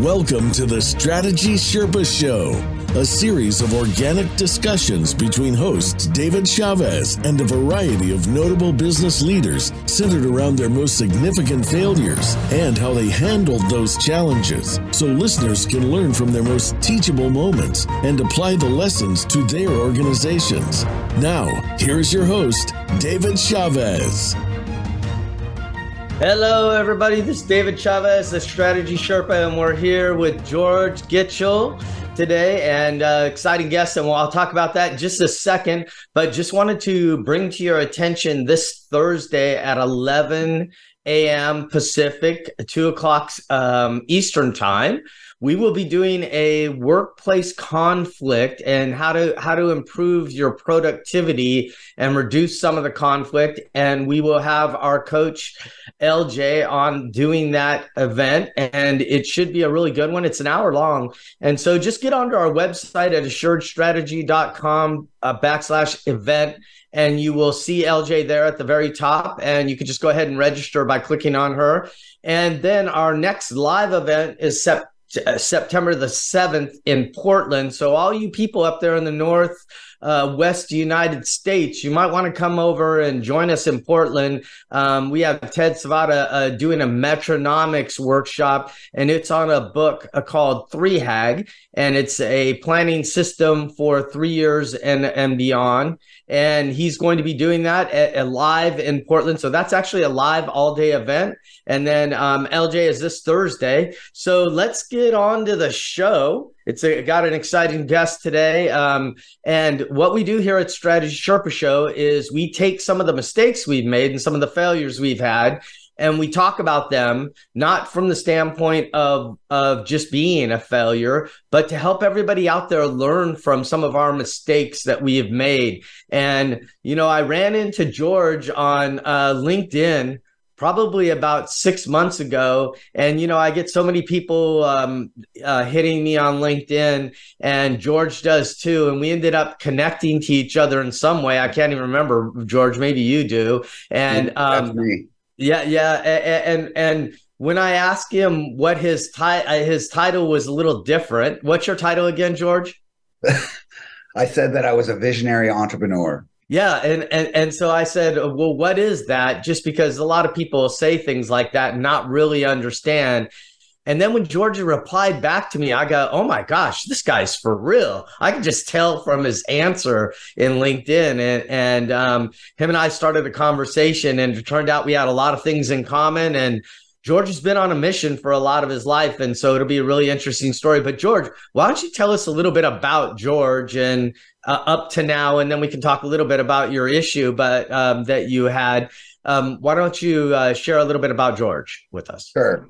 Welcome to the Strategy Sherpa Show, a series of organic discussions between hosts David Chavez and a variety of notable business leaders centered around their most significant failures and how they handled those challenges so listeners can learn from their most teachable moments and apply the lessons to their organizations. Now, here's your host, David Chavez. Hello, everybody. This is David Chavez, the Strategy Sherpa, and we're here with George Gitschel today and uh, exciting guest. And I'll talk about that in just a second. But just wanted to bring to your attention this Thursday at 11 a.m. Pacific, 2 o'clock um, Eastern Time we will be doing a workplace conflict and how to how to improve your productivity and reduce some of the conflict. And we will have our coach LJ on doing that event and it should be a really good one. It's an hour long. And so just get onto our website at assuredstrategy.com uh, backslash event and you will see LJ there at the very top. And you can just go ahead and register by clicking on her. And then our next live event is September uh, September the 7th in Portland. So, all you people up there in the North, uh, West United States, you might want to come over and join us in Portland. Um, we have Ted Savada uh, doing a metronomics workshop, and it's on a book uh, called Three HAG, and it's a planning system for three years and, and beyond and he's going to be doing that at, at live in Portland. So that's actually a live all day event. And then um, LJ is this Thursday. So let's get on to the show. It's a, got an exciting guest today. Um, and what we do here at Strategy Sherpa Show is we take some of the mistakes we've made and some of the failures we've had, and we talk about them not from the standpoint of of just being a failure but to help everybody out there learn from some of our mistakes that we have made. And you know i ran into george on uh, linkedin probably about six months ago. And you know i get so many people um, uh, hitting me on linkedin and george does too. And we ended up connecting to each other in some way. I can't even remember george maybe you do. And um, yeah, yeah, and and when I asked him what his ti- uh, his title was a little different. What's your title again, George? I said that I was a visionary entrepreneur. Yeah, and and and so I said, well, what is that? Just because a lot of people say things like that and not really understand. And then when Georgia replied back to me, I go, oh my gosh, this guy's for real. I could just tell from his answer in LinkedIn. And, and um, him and I started a conversation, and it turned out we had a lot of things in common. And George has been on a mission for a lot of his life. And so it'll be a really interesting story. But George, why don't you tell us a little bit about George and uh, up to now? And then we can talk a little bit about your issue but um, that you had. Um, why don't you uh, share a little bit about George with us? Sure.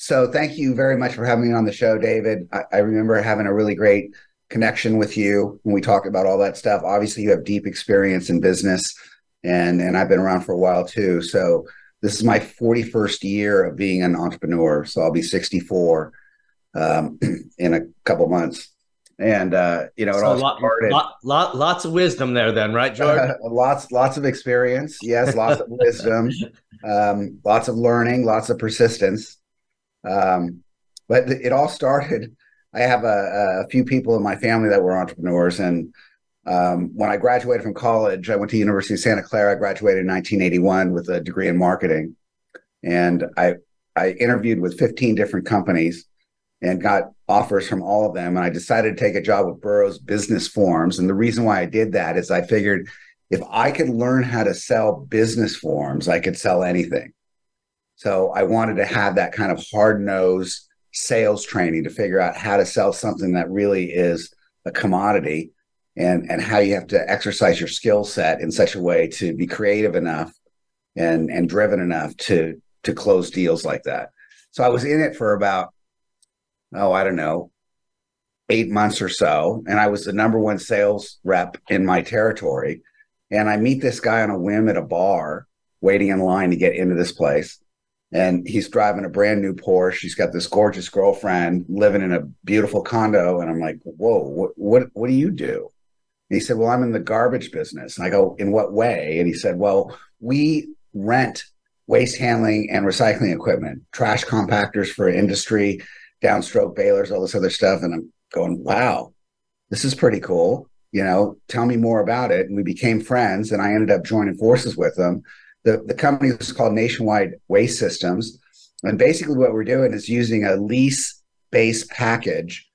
So thank you very much for having me on the show, David. I, I, remember having a really great connection with you when we talked about all that stuff. Obviously, you have deep experience in business, and and I've been around for a while too. So this is my 41st year of being an entrepreneur. So I'll be 64 um, in a couple months. And uh, you know, it so all lot, started. Lot, lot, lots of wisdom there, then, right, George? Uh, lots, lots of experience. Yes, lots of wisdom, um, lots of learning, lots of persistence um, but it all started. I have a, a, few people in my family that were entrepreneurs, and um, when I graduated from college, I went to University of Santa Clara. I graduated in 1981 with a degree in marketing, and I I interviewed with 15 different companies and got offers from all of them. And I decided to take a job with Burroughs Business Forms. And the reason why I did that is I figured if I could learn how to sell business forms, I could sell anything. So I wanted to have that kind of hard nosed sales training to figure out how to sell something that really is a commodity and, and how you have to exercise your skill set in such a way to be creative enough and, and driven enough to, to close deals like that. So I was in it for about, oh, I don't know, eight months or so. And I was the number one sales rep in my territory. And I meet this guy on a whim at a bar waiting in line to get into this place and he's driving a brand new Porsche. He's got this gorgeous girlfriend living in a beautiful condo. And I'm like, whoa, what, what, what do you do? And he said, well, I'm in the garbage business. And I go, in what way? And he said, well, we rent waste handling and recycling equipment, trash compactors for industry, downstroke balers, all this other stuff. And I'm going, wow, this is pretty cool. You know, tell me more about it. And we became friends, and I ended up joining forces with them. The, the company was called Nationwide Waste Systems. And basically, what we're doing is using a lease based package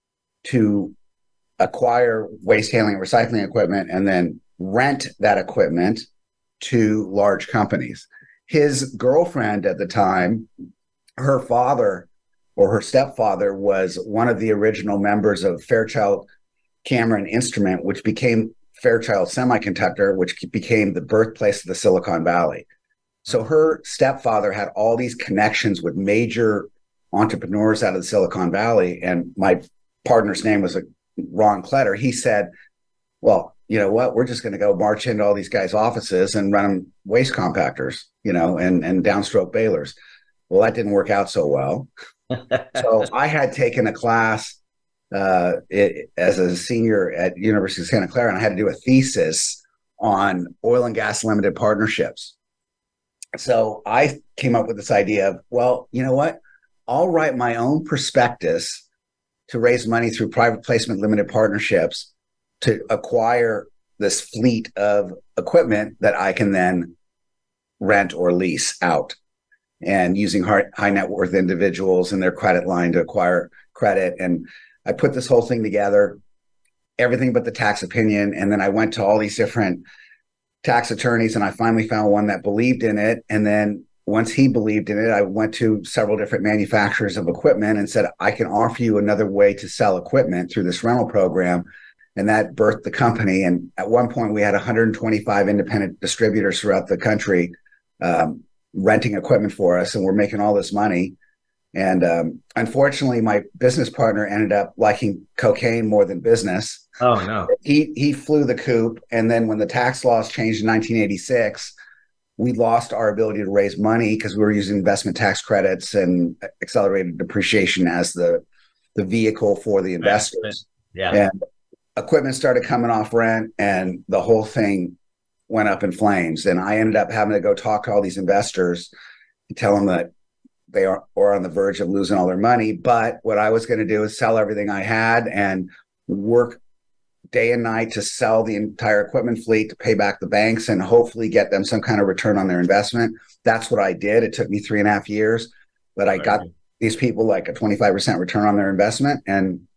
to acquire waste handling and recycling equipment and then rent that equipment to large companies. His girlfriend at the time, her father or her stepfather was one of the original members of Fairchild Camera and Instrument, which became Fairchild Semiconductor, which became the birthplace of the Silicon Valley. So her stepfather had all these connections with major entrepreneurs out of the Silicon Valley. And my partner's name was Ron Kletter. He said, Well, you know what? We're just going to go march into all these guys' offices and run them waste compactors, you know, and, and downstroke balers. Well, that didn't work out so well. so I had taken a class uh, it, as a senior at University of Santa Clara, and I had to do a thesis on oil and gas limited partnerships. So I came up with this idea of, well, you know what? I'll write my own prospectus to raise money through private placement limited partnerships to acquire this fleet of equipment that I can then rent or lease out and using high net worth individuals and their credit line to acquire credit. And I put this whole thing together, everything but the tax opinion. And then I went to all these different tax attorneys and I finally found one that believed in it. And then once he believed in it, I went to several different manufacturers of equipment and said, I can offer you another way to sell equipment through this rental program. And that birthed the company. And at one point, we had 125 independent distributors throughout the country um, renting equipment for us, and we're making all this money. And um, unfortunately, my business partner ended up liking cocaine more than business. Oh no! He he flew the coop, and then when the tax laws changed in 1986, we lost our ability to raise money because we were using investment tax credits and accelerated depreciation as the the vehicle for the investors. Yeah. And equipment started coming off rent, and the whole thing went up in flames. And I ended up having to go talk to all these investors and tell them that they are, or on the verge of losing all their money. But what I was going to do is sell everything I had and work day and night to sell the entire equipment fleet to pay back the banks and hopefully get them some kind of return on their investment. That's what I did. It took me three and a half years, but I got these people like a 25% return on their investment and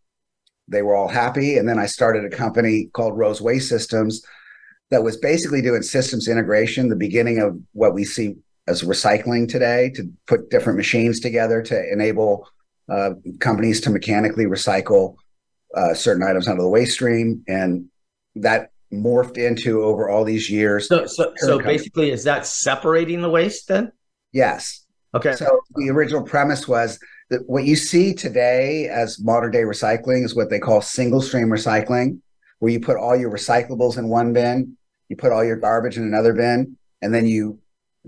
they were all happy. And then I started a company called Rose Waste Systems that was basically doing systems integration, the beginning of what we see as recycling today, to put different machines together to enable uh, companies to mechanically recycle uh, certain items out of the waste stream, and that morphed into over all these years. So, so, so basically, is that separating the waste then? Yes. Okay. So the original premise was that what you see today as modern day recycling is what they call single stream recycling, where you put all your recyclables in one bin you put all your garbage in another bin, and then you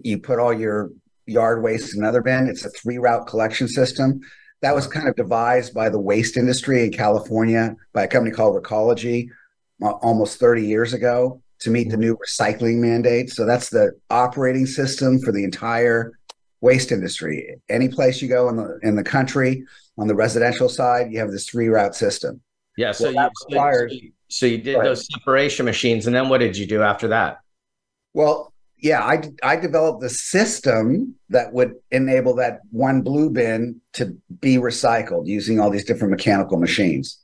you put all your yard waste in another bin. It's a three route collection system. That was kind of devised by the waste industry in California by a company called Recology uh, almost 30 years ago to meet the new recycling mandate. So that's the operating system for the entire waste industry. Any place you go in the in the country on the residential side, you have this three route system. Yeah, so, well, you, requires, so, so you did those separation machines, and then what did you do after that? Well, yeah, I I developed the system that would enable that one blue bin to be recycled using all these different mechanical machines.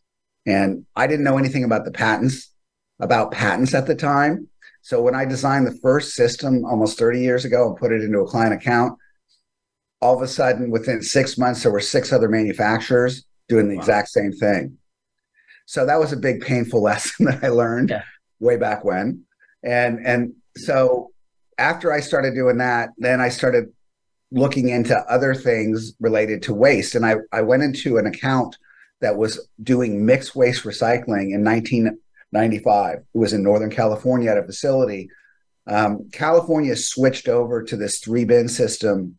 And I didn't know anything about the patents, about patents at the time. So when I designed the first system almost 30 years ago and put it into a client account, all of a sudden within six months there were six other manufacturers doing the wow. exact same thing. So that was a big painful lesson that I learned yeah. way back when. And and so after I started doing that, then I started looking into other things related to waste. And I, I went into an account that was doing mixed waste recycling in 1995. It was in Northern California at a facility. Um, California switched over to this three bin system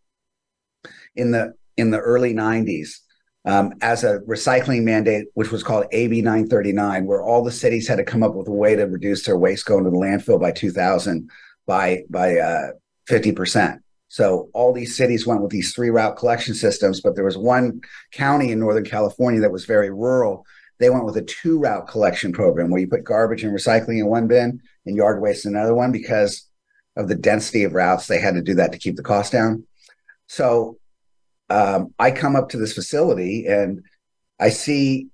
in the in the early 90s um, as a recycling mandate, which was called AB 939, where all the cities had to come up with a way to reduce their waste going to the landfill by 2000 by by uh, 50%. So all these cities went with these three route collection systems, but there was one county in Northern California that was very rural. They went with a two route collection program where you put garbage and recycling in one bin and yard waste in another one because of the density of routes. They had to do that to keep the cost down. So um, I come up to this facility and I see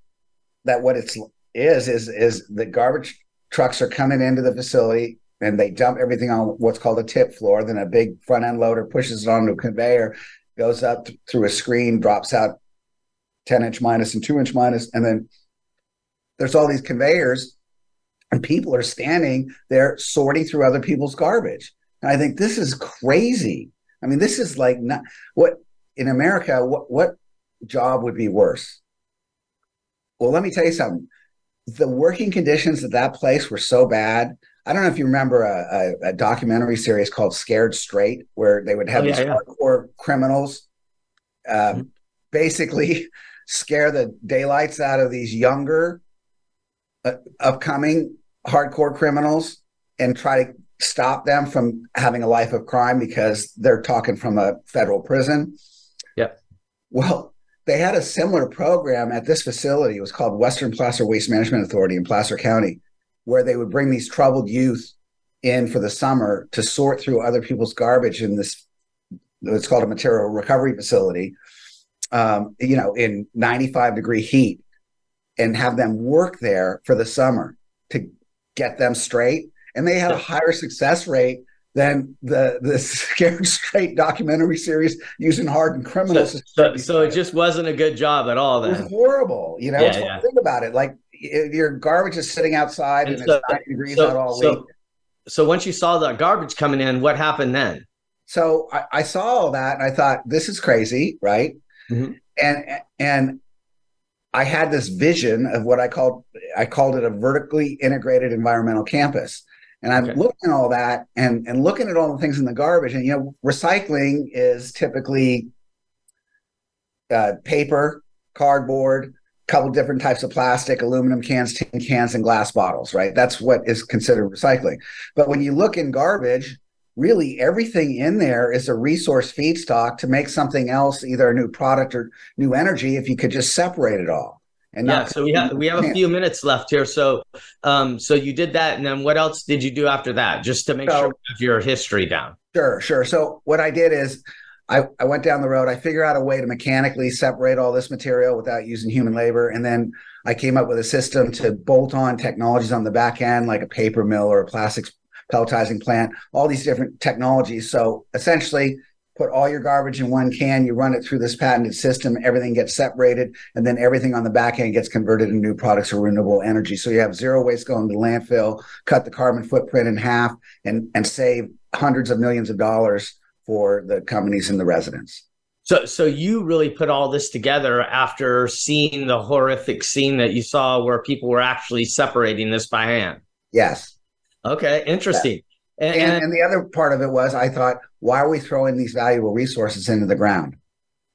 that what it's is is is the garbage trucks are coming into the facility and they dump everything on what's called a tip floor. Then a big front end loader pushes it onto a conveyor, goes up through a screen, drops out 10 inch minus and two inch minus, and then there's all these conveyors and people are standing there sorting through other people's garbage. And I think this is crazy. I mean, this is like not what in America, what, what job would be worse? Well, let me tell you something. The working conditions at that place were so bad. I don't know if you remember a, a, a documentary series called Scared Straight, where they would have oh, yeah, these yeah. hardcore criminals um, mm-hmm. basically scare the daylights out of these younger, uh, upcoming hardcore criminals and try to stop them from having a life of crime because they're talking from a federal prison. Yeah. Well, they had a similar program at this facility. It was called Western Placer Waste Management Authority in Placer County, where they would bring these troubled youth in for the summer to sort through other people's garbage in this. It's called a material recovery facility. Um, you know, in 95 degree heat, and have them work there for the summer to get them straight. And they had a higher success rate than the the scared straight documentary series using hardened criminals. So, so, so, it just wasn't a good job at all. Then it was horrible. You know, yeah, yeah. think about it. Like your garbage is sitting outside and, and so, it's ninety degrees so, out all week. So once you saw the garbage coming in, what happened then? So I, I saw all that and I thought, this is crazy, right? Mm-hmm. And and I had this vision of what I called I called it a vertically integrated environmental campus. And I'm okay. looking at all that and and looking at all the things in the garbage. And you know, recycling is typically uh, paper, cardboard, couple different types of plastic, aluminum cans, tin cans, and glass bottles. Right, that's what is considered recycling. But when you look in garbage, really everything in there is a resource feedstock to make something else, either a new product or new energy. If you could just separate it all. And yeah, so we have we have a few minutes left here. So, um, so you did that, and then what else did you do after that, just to make so, sure have your history down? Sure, sure. So what I did is, I I went down the road. I figured out a way to mechanically separate all this material without using human labor, and then I came up with a system to bolt on technologies on the back end, like a paper mill or a plastics pelletizing plant, all these different technologies. So essentially, put all your garbage in one can, you run it through this patented system, everything gets separated, and then everything on the back end gets converted into new products or renewable energy. So you have zero waste going to landfill, cut the carbon footprint in half, and and save hundreds of millions of dollars for the companies and the residents. So, so you really put all this together after seeing the horrific scene that you saw, where people were actually separating this by hand. Yes. Okay, interesting. Yeah. And, and, and, the other part of it was I thought, why are we throwing these valuable resources into the ground?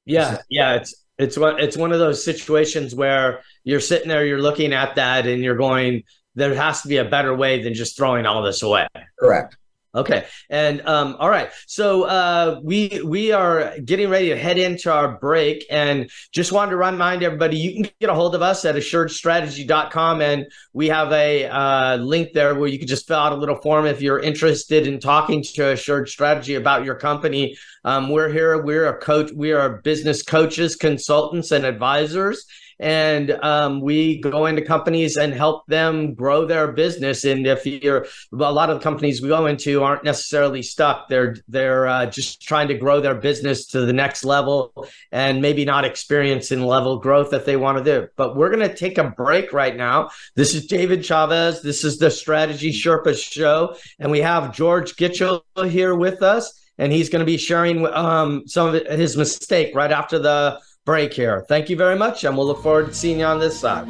Yeah, yeah, it's it's one it's one of those situations where you're sitting there, you're looking at that, and you're going, there has to be a better way than just throwing all this away. Correct. Okay. And um, all right. So uh, we we are getting ready to head into our break and just wanted to remind everybody you can get a hold of us at assuredstrategy.com and we have a uh, link there where you can just fill out a little form if you're interested in talking to Assured Strategy about your company. Um, we're here. We're a coach. We are business coaches, consultants, and advisors and um, we go into companies and help them grow their business. And if you're a lot of companies we go into aren't necessarily stuck; they're they're uh, just trying to grow their business to the next level and maybe not experiencing level growth that they want to do. But we're going to take a break right now. This is David Chavez. This is the Strategy Sherpa Show, and we have George Gitschel here with us and he's going to be sharing um, some of his mistake right after the break here. Thank you very much, and we'll look forward to seeing you on this side.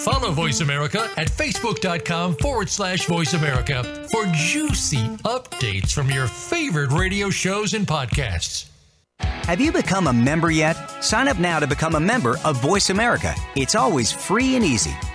Follow Voice America at facebook.com forward slash voice America for juicy updates from your favorite radio shows and podcasts. Have you become a member yet? Sign up now to become a member of Voice America. It's always free and easy.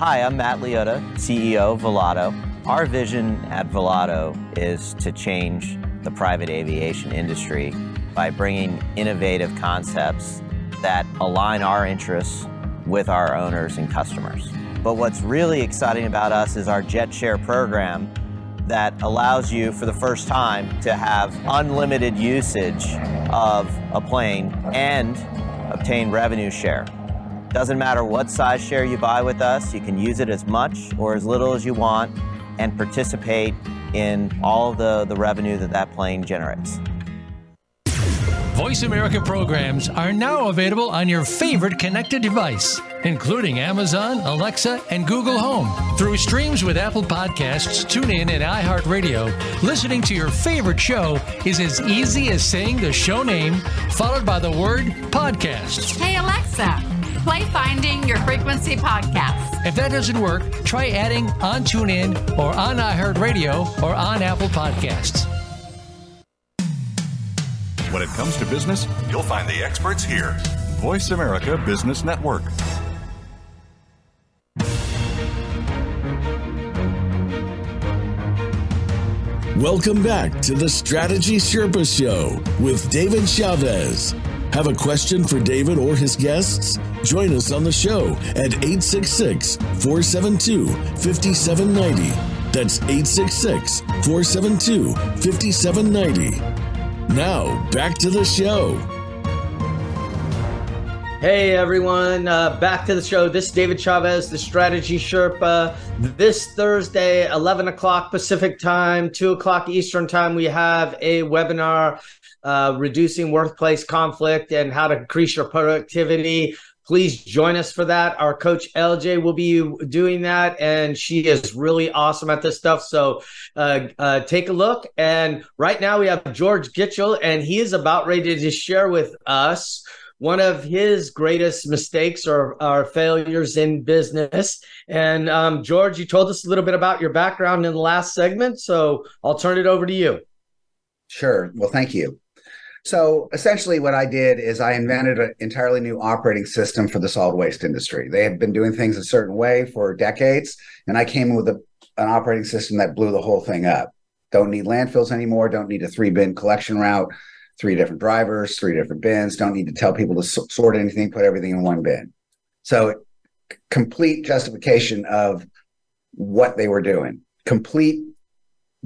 Hi, I'm Matt Liotta, CEO of Volato. Our vision at Volato is to change the private aviation industry by bringing innovative concepts that align our interests with our owners and customers. But what's really exciting about us is our Jet Share program that allows you for the first time to have unlimited usage of a plane and obtain revenue share. Doesn't matter what size share you buy with us, you can use it as much or as little as you want and participate in all the, the revenue that that plane generates. Voice America programs are now available on your favorite connected device, including Amazon, Alexa, and Google Home. Through streams with Apple Podcasts, TuneIn, and iHeartRadio, listening to your favorite show is as easy as saying the show name followed by the word podcast. Hey, Alexa, play Finding Your Frequency podcast. If that doesn't work, try adding on TuneIn or on iHeartRadio or on Apple Podcasts. When it comes to business, you'll find the experts here. Voice America Business Network. Welcome back to the Strategy Sherpa Show with David Chavez. Have a question for David or his guests? Join us on the show at 866 472 5790. That's 866 472 5790. Now, back to the show. Hey everyone, uh, back to the show. This is David Chavez, the Strategy Sherpa. This Thursday, 11 o'clock Pacific time, 2 o'clock Eastern time, we have a webinar uh, reducing workplace conflict and how to increase your productivity. Please join us for that. Our coach LJ will be doing that, and she is really awesome at this stuff. So uh, uh, take a look. And right now we have George Gitschel, and he is about ready to share with us one of his greatest mistakes or, or failures in business. And um, George, you told us a little bit about your background in the last segment, so I'll turn it over to you. Sure. Well, thank you. So essentially, what I did is I invented an entirely new operating system for the solid waste industry. They had been doing things a certain way for decades, and I came with a, an operating system that blew the whole thing up. Don't need landfills anymore. Don't need a three bin collection route three different drivers, three different bins. Don't need to tell people to sort anything, put everything in one bin. So, complete justification of what they were doing, complete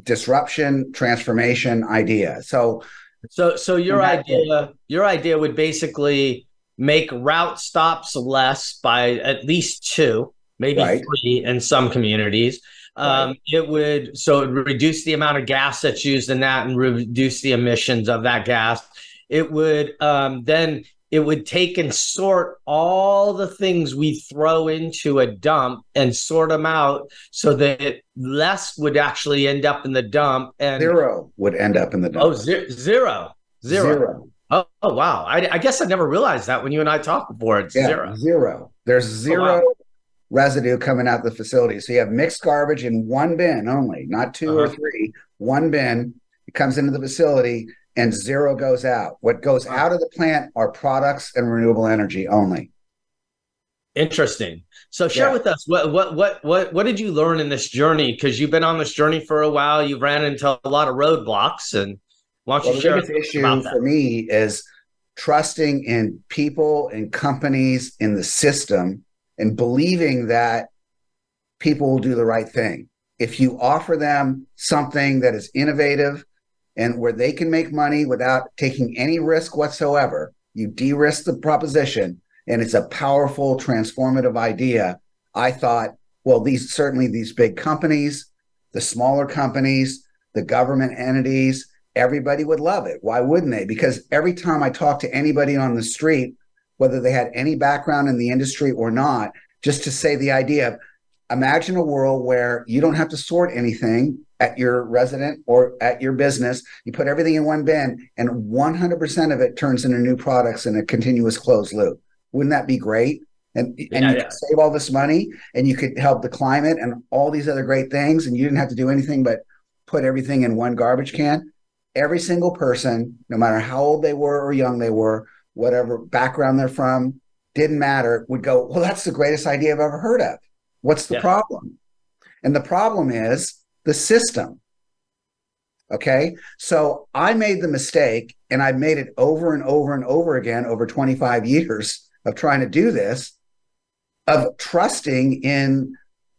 disruption, transformation idea. So, so, so your idea, your idea would basically make route stops less by at least two, maybe right. three in some communities um, right. It would so it would reduce the amount of gas that's used in that and reduce the emissions of that gas. It would um, then it would take and sort all the things we throw into a dump and sort them out so that less would actually end up in the dump and zero would end up in the dump. Oh, zero, zero, zero. zero. Oh, oh, wow. I, I, guess I never realized that when you and I talked before. It's yeah, zero. Zero. There's zero oh, wow residue coming out the facility. So you have mixed garbage in one bin only, not 2 uh-huh. or three, one bin. It comes into the facility and zero goes out. What goes out of the plant are products and renewable energy only. Interesting. So share yeah. with us what what what what what did you learn in this journey? Because you've been on this journey for a while. You've ran into a lot of roadblocks, and why don't well, you share? The biggest issue for me is trusting in people and companies in the system and believing that people will do the right thing. If you offer them something that is innovative and where they can make money without taking any risk whatsoever, you de risk the proposition and it's a powerful, transformative idea. I thought, well, these certainly these big companies, the smaller companies, the government entities, everybody would love it. Why wouldn't they? Because every time I talk to anybody on the street whether they had any background in the industry or not, just to say the idea of imagine a world where you don't have to sort anything at your resident or at your business. You put everything in one bin and 100% of it turns into new products in a continuous closed loop. Wouldn't that be great? And, Yeah, and you yeah. could save all this money and you could help the climate and all these other great things. And you didn't have to do anything but put everything in one garbage can. Every single person, no matter how old they were or young they were, whatever background they're from, didn't matter, would go, Well, that's the greatest idea I've ever heard of. What's the Yeah. problem? And the problem is the system. Okay. So I made the mistake and I've made it over and over and over again over 25 years of trying to do this, of trusting in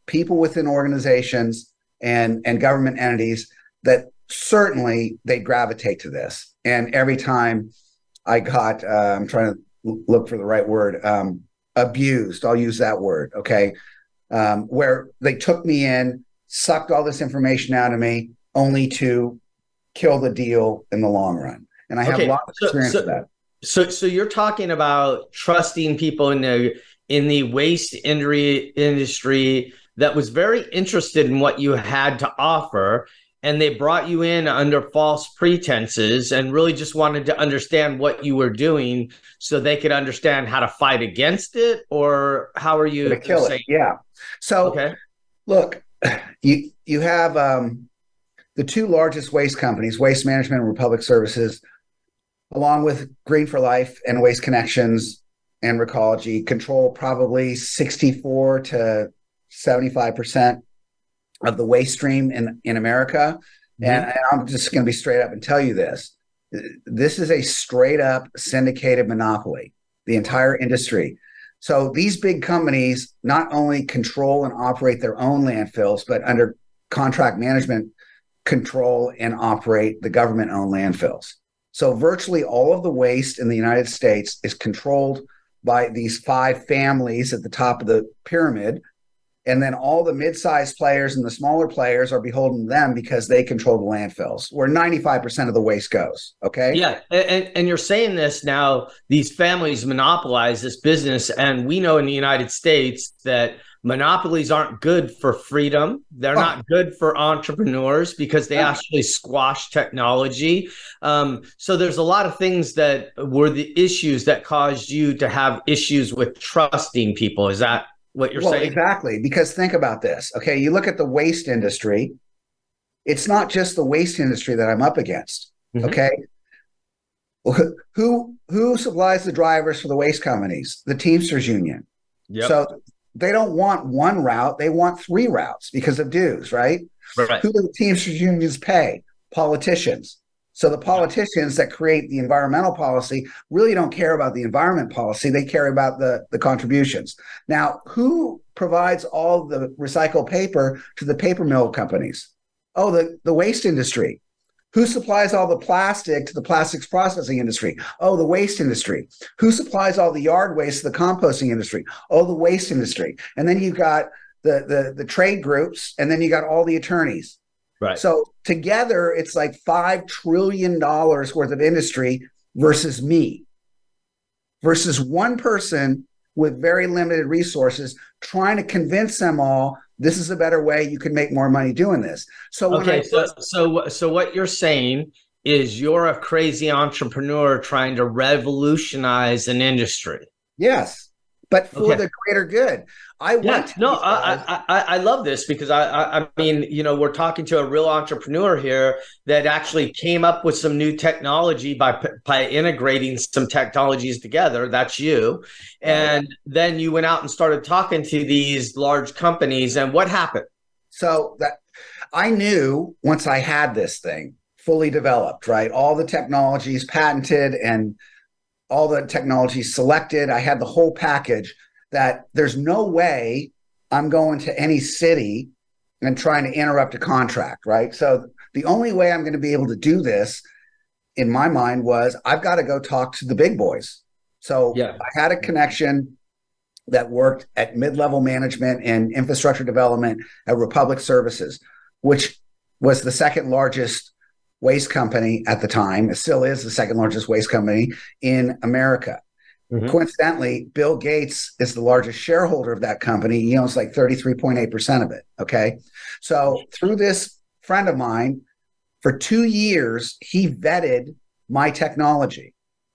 people within organizations and, and government entities that certainly they gravitate to this. And every time I got, uh, I'm trying to look for the right word, um, abused, I'll use that word. Okay. Um, where they took me in, sucked all this information out of me, only to kill the deal in the long run. And I have Okay, a lot of so- experience so- with that. So, so you're talking about trusting people in the in the waste industry industry that was very interested in what you had to offer, and they brought you in under false pretenses and really just wanted to understand what you were doing, so they could understand how to fight against it, or how are you To kill it. Yeah. So Okay, look, you you have um, the two largest waste companies, Waste Management and Republic Services, along with Green for Life and Waste Connections and Recology, control probably 64 to 75 percent of the waste stream in in America. And, and I'm just going to be straight up and tell you this: this is a straight up syndicated monopoly. The entire industry. So these big companies not only control and operate their own landfills, but under contract management, control and operate the government owned landfills. So virtually all of the waste in the United States is controlled by these five families at the top of the pyramid. And then all the mid-sized players and the smaller players are beholden to them because they control the landfills, where 95% of the waste goes. Okay. yeah, and and you're saying this now. These families monopolize this business, and we know in the United States that monopolies aren't good for freedom. They're Oh. not good for entrepreneurs because they Yeah. actually squash technology. Um, so there's a lot of things that were the issues that caused you to have issues with trusting people. Is that what you're well, saying? exactly. Because think about this. Okay, you look at the waste industry. It's not just the waste industry that I'm up against. Mhm. Okay. Well, Who who supplies the drivers for the waste companies? The Teamsters Union. Yep. So they don't want one route; they want three routes because of dues, right? right. Who do the Teamsters unions pay? Politicians. So the politicians that create the environmental policy really don't care about the environment policy. They care about the, the contributions. Now, who provides all the recycled paper to the paper mill companies? Oh, the, the waste industry. Who supplies all the plastic to the plastics processing industry? Oh, the waste industry. Who supplies all the yard waste to the composting industry? Oh, the waste industry. And then you've got the, the, the trade groups, and then you got all the attorneys. Right. So together, it's like five trillion dollars worth of industry versus me, versus one person with very limited resources trying to convince them all this is a better way. You can make more money doing this. So Okay, I so so so what you're saying is you're a crazy entrepreneur trying to revolutionize an industry. yes, but for Okay. the greater good. I Yeah, want no, I, I I I love this because I, I I mean you know we're talking to a real entrepreneur here that actually came up with some new technology by by integrating some technologies together. That's you, and then you went out and started talking to these large companies. And what happened? So that I knew once I had this thing fully developed, right? All the technologies patented and all the technologies selected. I had the whole package that there's no way I'm going to any city and trying to interrupt a contract, right? So the only way I'm going to be able to do this in my mind was I've got to go talk to the big boys. So Yeah. I had a connection that worked at mid-level management and infrastructure development at Republic Services, which was the second largest waste company at the time. It still is the second largest waste company in America. Mm-hmm. Coincidentally, Bill Gates is the largest shareholder of that company. He owns like 33.8% of it. Okay. So through this friend of mine, for two years, he vetted my technology.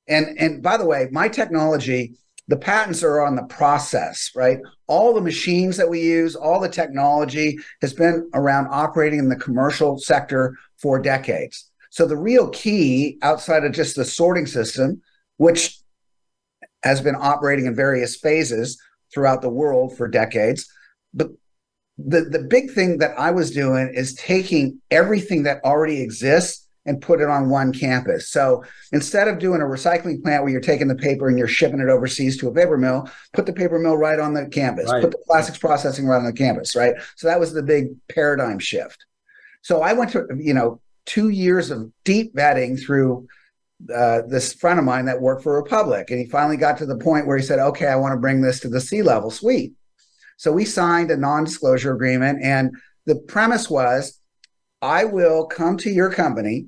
And, and by the way, my technology, the patents are on the process, right? All the machines that we use, all the technology has been around operating in the commercial sector for decades. So the real key outside of just the sorting system, which has been operating in various phases throughout the world for decades, but the, the big thing that I was doing is taking everything that already exists and put it on one campus. So instead of doing a recycling plant where you're taking the paper and you're shipping it overseas to a paper mill, put the paper mill right on the campus, right. put the plastics processing right on the campus, right? So that was the big paradigm shift. So I went to, you know, two years of deep vetting through uh, this friend of mine that worked for Republic. And he finally got to the point where he said, okay, I want to bring this to the C level suite. So we signed a non disclosure agreement. And the premise was I will come to your company.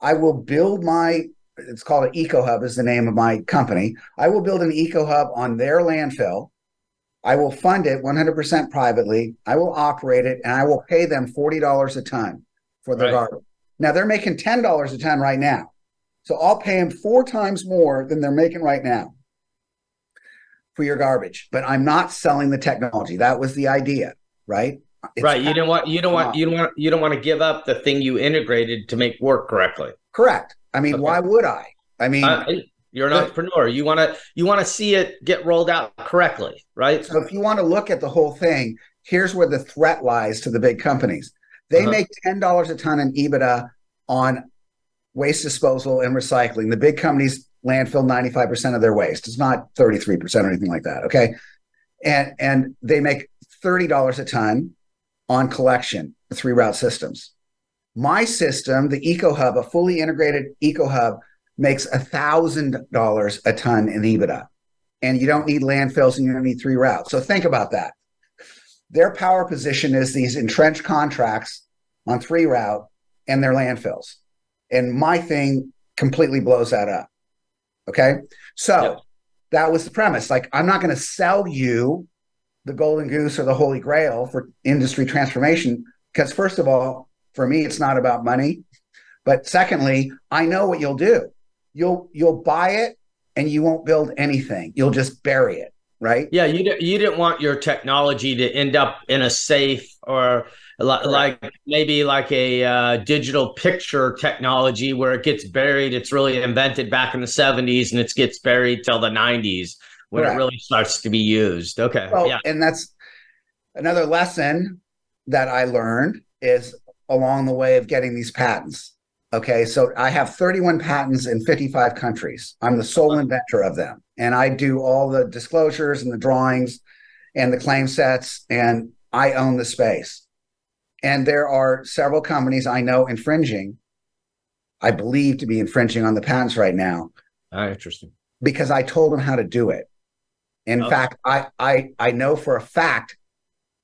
I will build my, it's called an eco hub, is the name of my company. I will build an eco hub on their landfill. I will fund it 100% privately. I will operate it and I will pay them $40 a ton for the right. garbage. Now they're making $10 a ton right now. So I'll pay them four times more than they're making right now for your garbage. But I'm not selling the technology. That was the idea, right? It's right. You don't want you don't want you don't want you don't want to give up the thing you integrated to make work correctly. Correct. I mean, okay. why would I? I mean, uh, you're an but, entrepreneur. You want to you want to see it get rolled out correctly, right? So if you want to look at the whole thing, here's where the threat lies to the big companies. They uh-huh. make ten dollars a ton in EBITDA on waste disposal and recycling. The big companies landfill 95% of their waste. It's not 33% or anything like that. Okay. And and they make $30 a ton on collection, three route systems. My system, the Eco Hub, a fully integrated Eco Hub, makes $1,000 a ton in EBITDA. And you don't need landfills and you don't need three routes. So think about that. Their power position is these entrenched contracts on three route and their landfills. And my thing completely blows that up. Okay. So yep. that was the premise. Like, I'm not going to sell you the golden goose or the holy grail for industry transformation because first of all for me it's not about money but secondly i know what you'll do you'll you'll buy it and you won't build anything you'll just bury it right yeah you, you didn't want your technology to end up in a safe or like maybe like a uh, digital picture technology where it gets buried it's really invented back in the 70s and it gets buried till the 90s when Correct. it really starts to be used. Okay. Well, yeah. And that's another lesson that I learned is along the way of getting these patents. Okay. So I have 31 patents in 55 countries. I'm the sole inventor of them. And I do all the disclosures and the drawings and the claim sets, and I own the space. And there are several companies I know infringing, I believe to be infringing on the patents right now. Ah, interesting. Because I told them how to do it. In okay. fact, I, I I know for a fact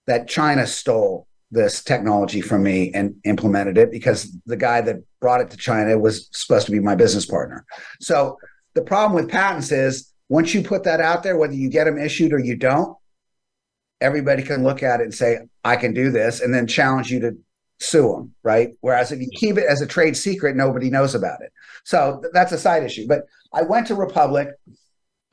that China stole this technology from me and implemented it because the guy that brought it to China was supposed to be my business partner. So the problem with patents is once you put that out there, whether you get them issued or you don't, everybody can look at it and say, I can do this, and then challenge you to sue them, right? Whereas if you keep it as a trade secret, nobody knows about it. So th- that's a side issue. But I went to Republic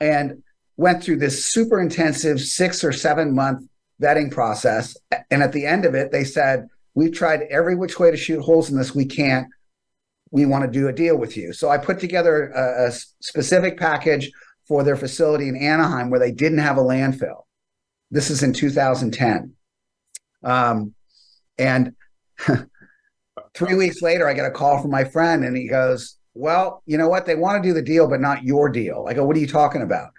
and went through this super intensive six or seven month vetting process. And at the end of it, they said, We've tried every which way to shoot holes in this. We can't. We want to do a deal with you. So I put together a, a specific package for their facility in Anaheim where they didn't have a landfill. This is in 2010. Um, and three weeks later, I get a call from my friend and he goes, Well, you know what? They want to do the deal, but not your deal. I go, What are you talking about?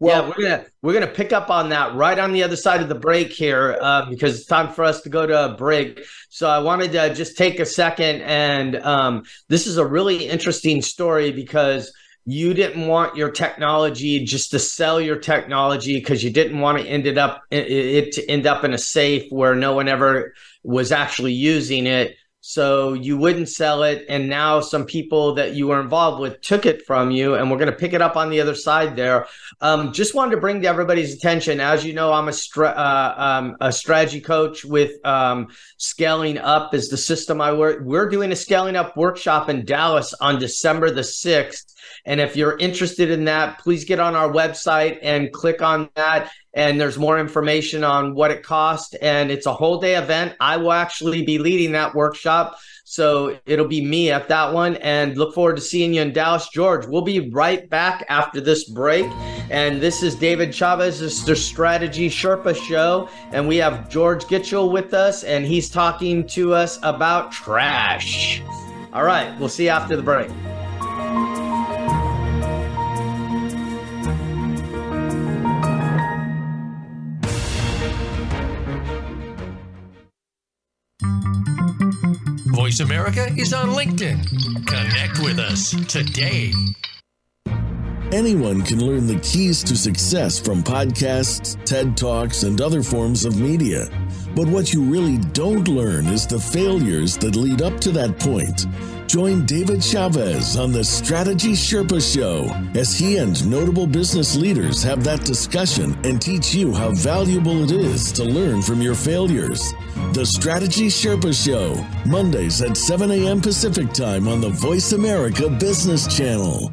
Well, yeah, we're gonna we're gonna pick up on that right on the other side of the break here uh, because it's time for us to go to a break. So I wanted to just take a second, and um, this is a really interesting story because you didn't want your technology just to sell your technology because you didn't want to end it up it to end up in a safe where no one ever was actually using it. so you wouldn't sell it. And now some people that you were involved with took it from you and we're going to pick it up on the other side there. Um, just wanted to bring to everybody's attention as you know i'm a, stra- uh, um, a strategy coach with um, scaling up is the system i work we're doing a scaling up workshop in dallas on december the 6th and if you're interested in that, please get on our website and click on that. And there's more information on what it costs. And it's a whole day event. I will actually be leading that workshop. So it'll be me at that one. And look forward to seeing you in Dallas, George. We'll be right back after this break. And this is David Chavez. This is the Strategy Sherpa Show. And we have George Gitschel with us, and he's talking to us about trash. All right. We'll see you after the break. America is on LinkedIn. Connect with us today. Anyone can learn the keys to success from podcasts, TED Talks, and other forms of media. But what you really don't learn is the failures that lead up to that point. Join David Chavez on the Strategy Sherpa Show as he and notable business leaders have that discussion and teach you how valuable it is to learn from your failures. The Strategy Sherpa Show, Mondays at 7 a.m. Pacific Time on the Voice America Business Channel.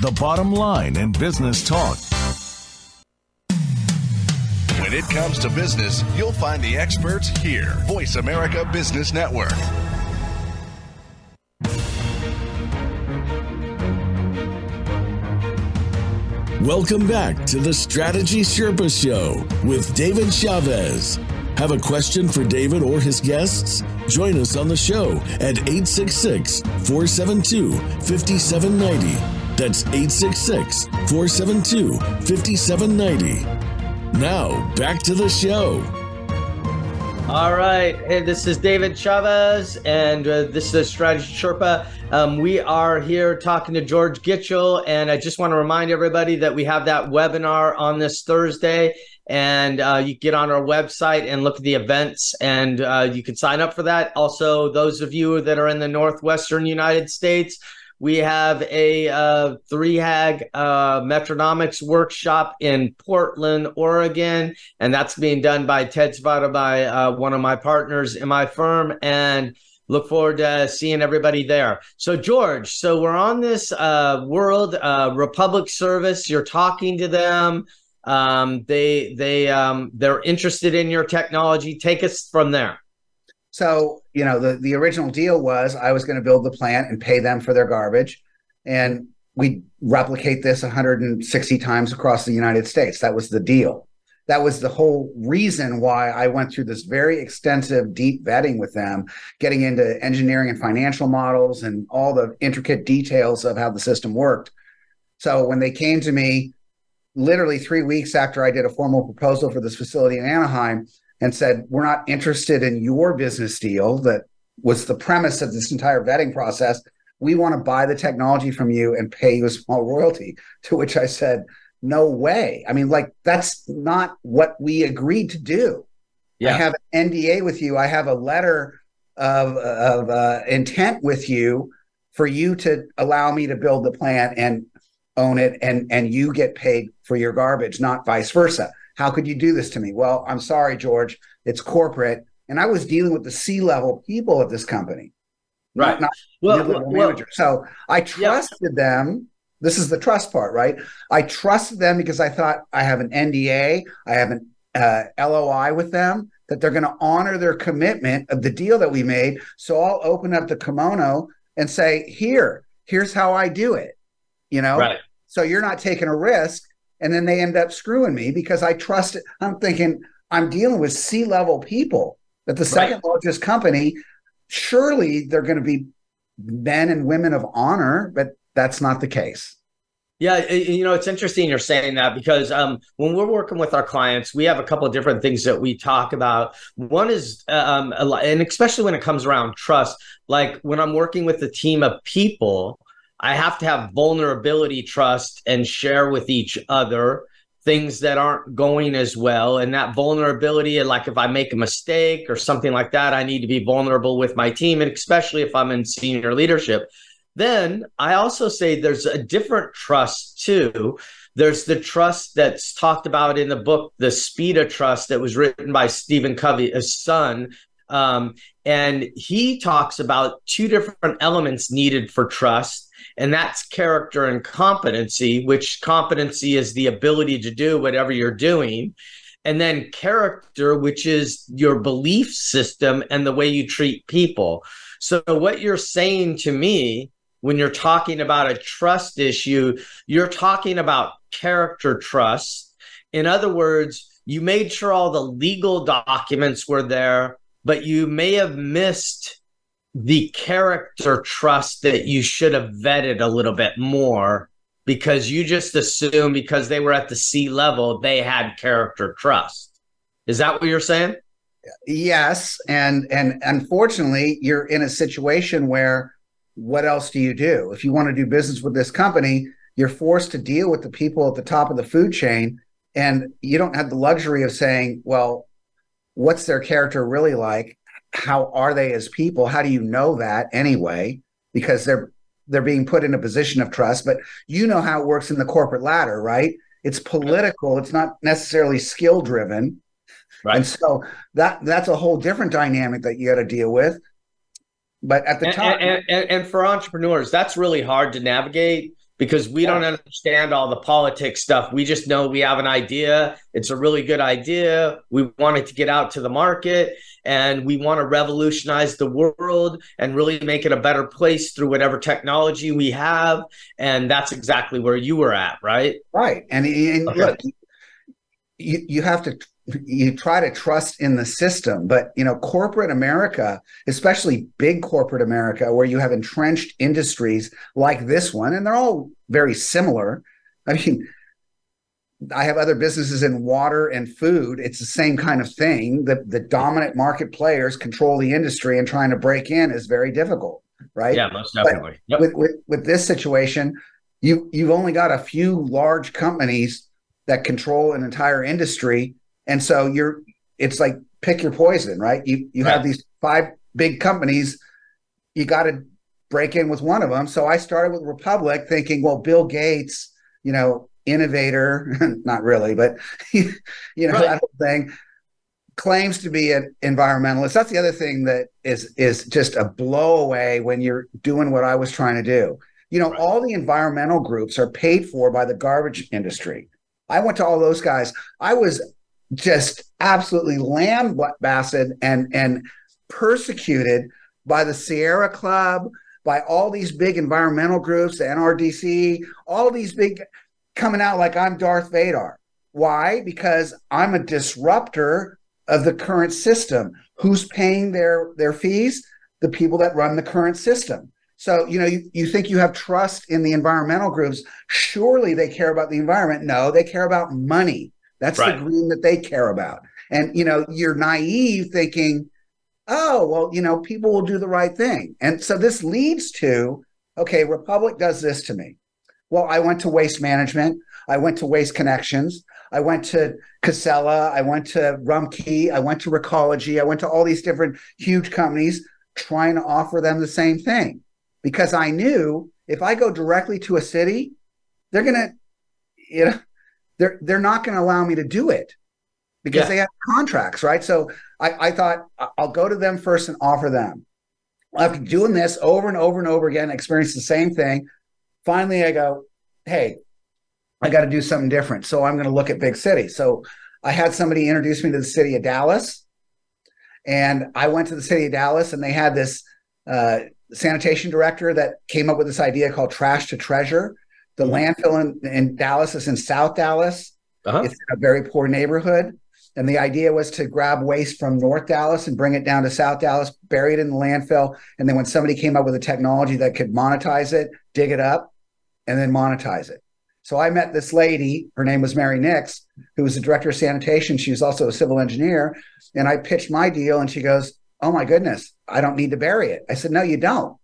the bottom line in business talk. When it comes to business, you'll find the experts here. Voice America Business Network. Welcome back to the Strategy Sherpa Show with David Chavez. Have a question for David or his guests? Join us on the show at 866 472 5790 that's 866 472 5790. Now, back to the show. All right. Hey, this is David Chavez, and uh, this is Strategy Sherpa. Um, we are here talking to George Gitschel, and I just want to remind everybody that we have that webinar on this Thursday. And uh, you get on our website and look at the events, and uh, you can sign up for that. Also, those of you that are in the Northwestern United States, we have a uh, Three HAG uh, metronomics workshop in Portland, Oregon, and that's being done by Ted Svada, by uh, one of my partners in my firm. And look forward to seeing everybody there. So, George, so we're on this uh, World uh, Republic Service. You're talking to them. Um, they they um, they're interested in your technology. Take us from there. So, you know, the, the original deal was I was going to build the plant and pay them for their garbage. And we replicate this 160 times across the United States. That was the deal. That was the whole reason why I went through this very extensive, deep vetting with them, getting into engineering and financial models and all the intricate details of how the system worked. So when they came to me, literally three weeks after I did a formal proposal for this facility in Anaheim, and said, We're not interested in your business deal that was the premise of this entire vetting process. We want to buy the technology from you and pay you a small royalty. To which I said, No way. I mean, like, that's not what we agreed to do. Yeah. I have an NDA with you, I have a letter of, of uh, intent with you for you to allow me to build the plant and own it and and you get paid for your garbage not vice versa how could you do this to me? Well, I'm sorry, George. It's corporate. And I was dealing with the C level people of this company. Right. Not, well, well, So I trusted them. This is the trust part, right? I trusted them because I thought I have an NDA, I have an uh, LOI with them that they're going to honor their commitment of the deal that we made. So I'll open up the kimono and say, "Here, here's how I do it." You know. Right. So you're not taking a risk and then they end up screwing me because I trust it. I'm thinking I'm dealing with C level people at the second right. largest company. surely they're going to be men and women of honor, but that's not the case. Yeah, you know, it's interesting you're saying that because um, when we're working with our clients, we have a couple of different things that we talk about. One is, um, and especially when it comes around trust, like when I'm working with a team of people, I have to have vulnerability trust and share with each other things that aren't going as well. And that vulnerability, like if I make a mistake or something like that, I need to be vulnerable with my team, and especially if I'm in senior leadership. Then I also say there's a different trust too. There's the trust that's talked about in the book, The Speed of Trust, that was written by Stephen Covey, Covey's son. Um, and he talks about two different elements needed for trust, and that's character and competency, which competency is the ability to do whatever you're doing. And then character, which is your belief system and the way you treat people. So, what you're saying to me when you're talking about a trust issue, you're talking about character trust. In other words, you made sure all the legal documents were there, but you may have missed the character trust that you should have vetted a little bit more because you just assume because they were at the C level, they had character trust. Is that what you're saying? Yes, and and unfortunately, you're in a situation where what else do you do? If you want to do business with this company, you're forced to deal with the people at the top of the food chain. And you don't have the luxury of saying, well, what's their character really like? How are they as people? How do you know that anyway? Because they're they're being put in a position of trust, but you know how it works in the corporate ladder, right? It's political, it's not necessarily skill driven. Right. And so that that's a whole different dynamic that you got to deal with. But at the and, time, and, and, and, for entrepreneurs, that's really hard to navigate because we yeah. don't understand all the politics stuff. We just know we have an idea. It's a really good idea. We want it to get out to the market and we want to revolutionize the world and really make it a better place through whatever technology we have. And that's exactly where you were at, right? Right. And, and okay. look, you, you have to you try to trust in the system. But you know corporate america especially big corporate america where you have entrenched industries like this one and they're all very similar. I mean i have other businesses in water and food. It's the same kind of thing. The, the dominant market players control the industry and trying to break in is very difficult right? Yeah most definitely. Yep. with, with with this situation you you've only got a few large companies that control an entire industry and so you're it's like pick your poison, right? You you right. have these five big companies, you got to break in with one of them. So I started with Republic thinking, well, Bill Gates, you know, innovator, not really, but you know, right. that whole thing claims to be an environmentalist. That's the other thing that is is just a blow away when you're doing what I was trying to do. You know, right. all the environmental groups are paid for by the garbage industry. I went to all those guys. I was just absolutely lambasted and and persecuted by the Sierra Club, by all these big environmental groups, the NRDC, all these big coming out like I'm Darth Vader. Why? Because I'm a disruptor of the current system. Who's paying their their fees? The people that run the current system. So, you know, you, you think you have trust in the environmental groups. Surely they care about the environment. No, they care about money. That's right. the green that they care about. And you know, you're naive thinking, oh, well, you know, people will do the right thing. And so this leads to, okay, Republic does this to me. Well, I went to waste management, I went to waste connections, I went to Casella, I went to Rumpke, I went to Recology, I went to all these different huge companies trying to offer them the same thing. Because I knew if I go directly to a city, they're gonna, you know, they're they're not going to allow me to do it because yeah. they have contracts, right? So I, I thought I'll go to them first and offer them. After doing this over and over and over again, experience the same thing. Finally, I go, hey, I got to do something different. So I'm going to look at big cities. So I had somebody introduce me to the city of Dallas, and I went to the city of Dallas, and they had this uh, sanitation director that came up with this idea called trash to treasure the landfill in, in Dallas is in South Dallas. Uh-huh. It's in a very poor neighborhood. And the idea was to grab waste from North Dallas and bring it down to South Dallas, bury it in the landfill. And then when somebody came up with a technology that could monetize it, dig it up, and then monetize it. So I met this lady, her name was Mary Nix, who was the director of sanitation. She was also a civil engineer. And I pitched my deal, and she goes, Oh my goodness, I don't need to bury it. I said, No, you don't.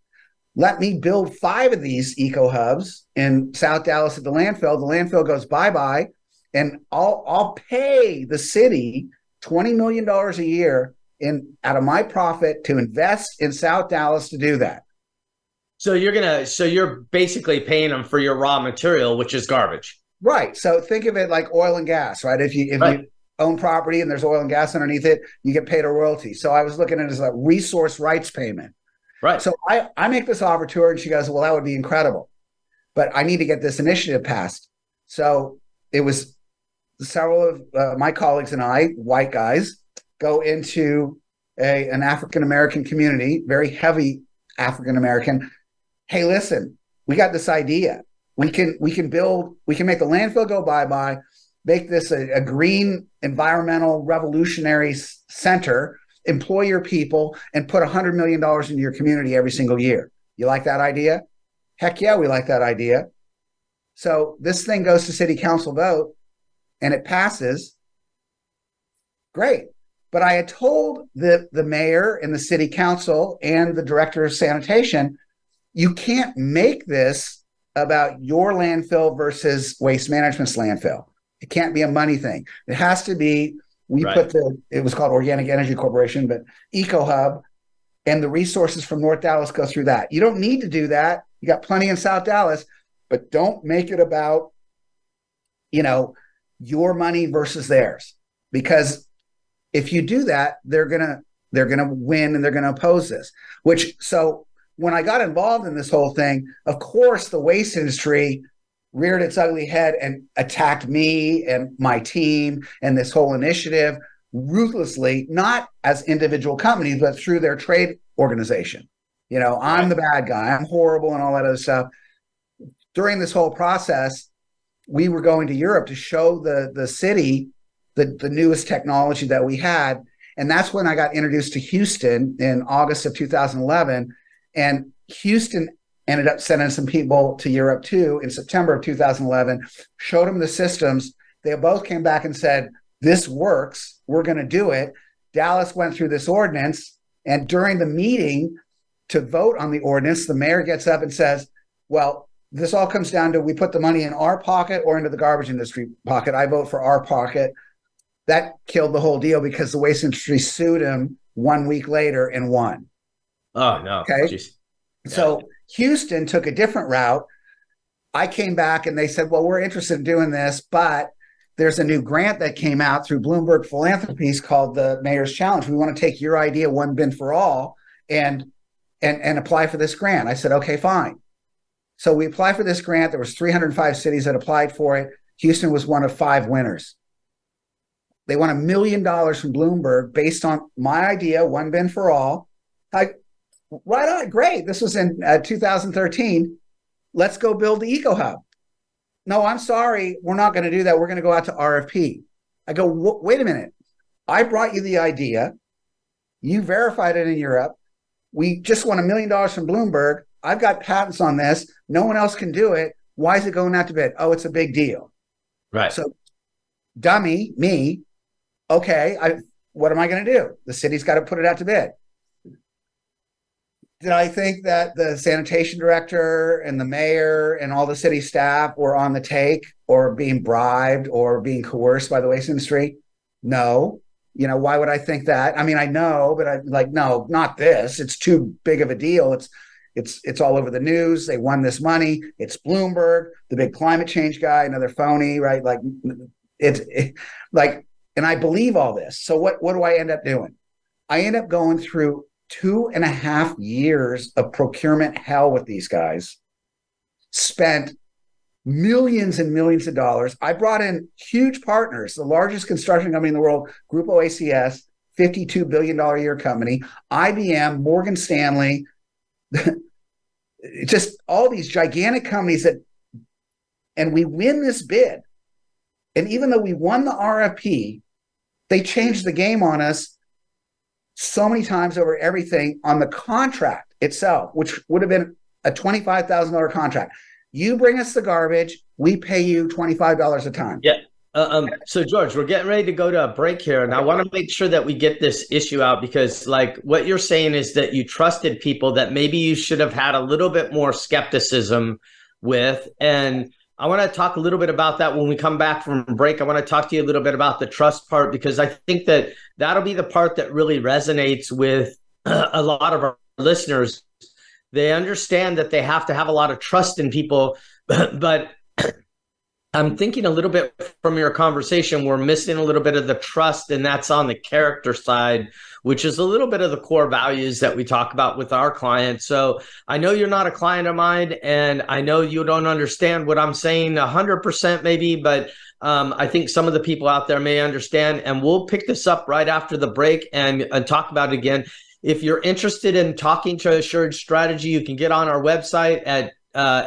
Let me build five of these eco hubs in South Dallas at the landfill. The landfill goes bye bye, and I'll I'll pay the city twenty million dollars a year in out of my profit to invest in South Dallas to do that. So you're gonna so you're basically paying them for your raw material, which is garbage. Right. So think of it like oil and gas, right? If you if right. you own property and there's oil and gas underneath it, you get paid a royalty. So I was looking at it as a resource rights payment. Right. So I, I make this offer to her and she goes, Well, that would be incredible. But I need to get this initiative passed. So it was several of uh, my colleagues and I, white guys, go into a, an African American community, very heavy African American. Hey, listen, we got this idea. We can we can build, we can make the landfill go bye bye, make this a, a green environmental revolutionary center employ your people, and put $100 million into your community every single year. You like that idea? Heck yeah, we like that idea. So this thing goes to city council vote and it passes. Great. But I had told the, the mayor and the city council and the director of sanitation, you can't make this about your landfill versus waste management's landfill. It can't be a money thing. It has to be we right. put the it was called Organic Energy Corporation, but Eco Hub and the resources from North Dallas go through that. You don't need to do that. You got plenty in South Dallas, but don't make it about you know your money versus theirs because if you do that, they're gonna they're gonna win and they're gonna oppose this. Which so when I got involved in this whole thing, of course, the waste industry reared its ugly head and attacked me and my team and this whole initiative ruthlessly, not as individual companies, but through their trade organization. You know, I'm the bad guy, I'm horrible, and all that other stuff. During this whole process, we were going to Europe to show the the city the, the newest technology that we had. And that's when I got introduced to Houston in August of 2011. And Houston ended up sending some people to Europe too in September of 2011, showed them the systems. They both came back and said, This works. We're going to do it. Dallas went through this ordinance. And during the meeting to vote on the ordinance, the mayor gets up and says, Well, this all comes down to we put the money in our pocket or into the garbage industry pocket. I vote for our pocket. That killed the whole deal because the waste industry sued him one week later and won. Oh, no. Okay. So Houston took a different route. I came back and they said, well, we're interested in doing this, but there's a new grant that came out through Bloomberg Philanthropies called the Mayor's Challenge. We want to take your idea, one bin for all, and and and apply for this grant. I said, okay, fine. So we applied for this grant. There was 305 cities that applied for it. Houston was one of five winners. They won a million dollars from Bloomberg based on my idea, one bin for all. I right on, great. This was in uh, 2013. Let's go build the Eco Hub. No, I'm sorry, we're not going to do that. We're going to go out to RFP. I go, wait a minute. I brought you the idea. You verified it in Europe. We just won a million dollars from Bloomberg. I've got patents on this. No one else can do it. Why is it going out to bid? Oh, it's a big deal. Right. So, dummy, me. Okay, I. What am I going to do? The city's got to put it out to bid did I think that the sanitation director and the mayor and all the city staff were on the take or being bribed or being coerced by the waste industry? No. You know, why would I think that? I mean, I know, but I like, no, not this. It's too big of a deal. It's it's it's all over the news. They won this money. It's Bloomberg, the big climate change guy, another phony, right? Like it's it, like, and I believe all this. So what what do I end up doing? I end up going through two and a half years of procurement hell with these guys, spent millions and millions of dollars. I brought in huge partners, the largest construction company in the world, Grupo ACS, $52 billion a year company, IBM, Morgan Stanley, just all these gigantic companies that, and we win this bid. And even though we won the RFP, they changed the game on us so many times over everything on the contract itself, which would have been a $25,000 contract. You bring us the garbage, we pay you $25 a ton. Yeah. Uh, um, so George, we're getting ready to go to a break here, and I want to make sure that we get this issue out because, like, what you're saying is that you trusted people that maybe you should have had a little bit more skepticism with, and I want to talk a little bit about that when we come back from break. I want to talk to you a little bit about the trust part because I think that that'll be the part that really resonates with a lot of our listeners. They understand that they have to have a lot of trust in people, but I'm thinking a little bit from your conversation, we're missing a little bit of the trust, and that's on the character side, which is a little bit of the core values that we talk about with our clients. So I know you're not a client of mine, and I know you don't understand what I'm saying 100% maybe, but um, I think some of the people out there may understand. And we'll pick this up right after the break and, and talk about it again. If you're interested in talking to Assured Strategy, you can get on our website at uh,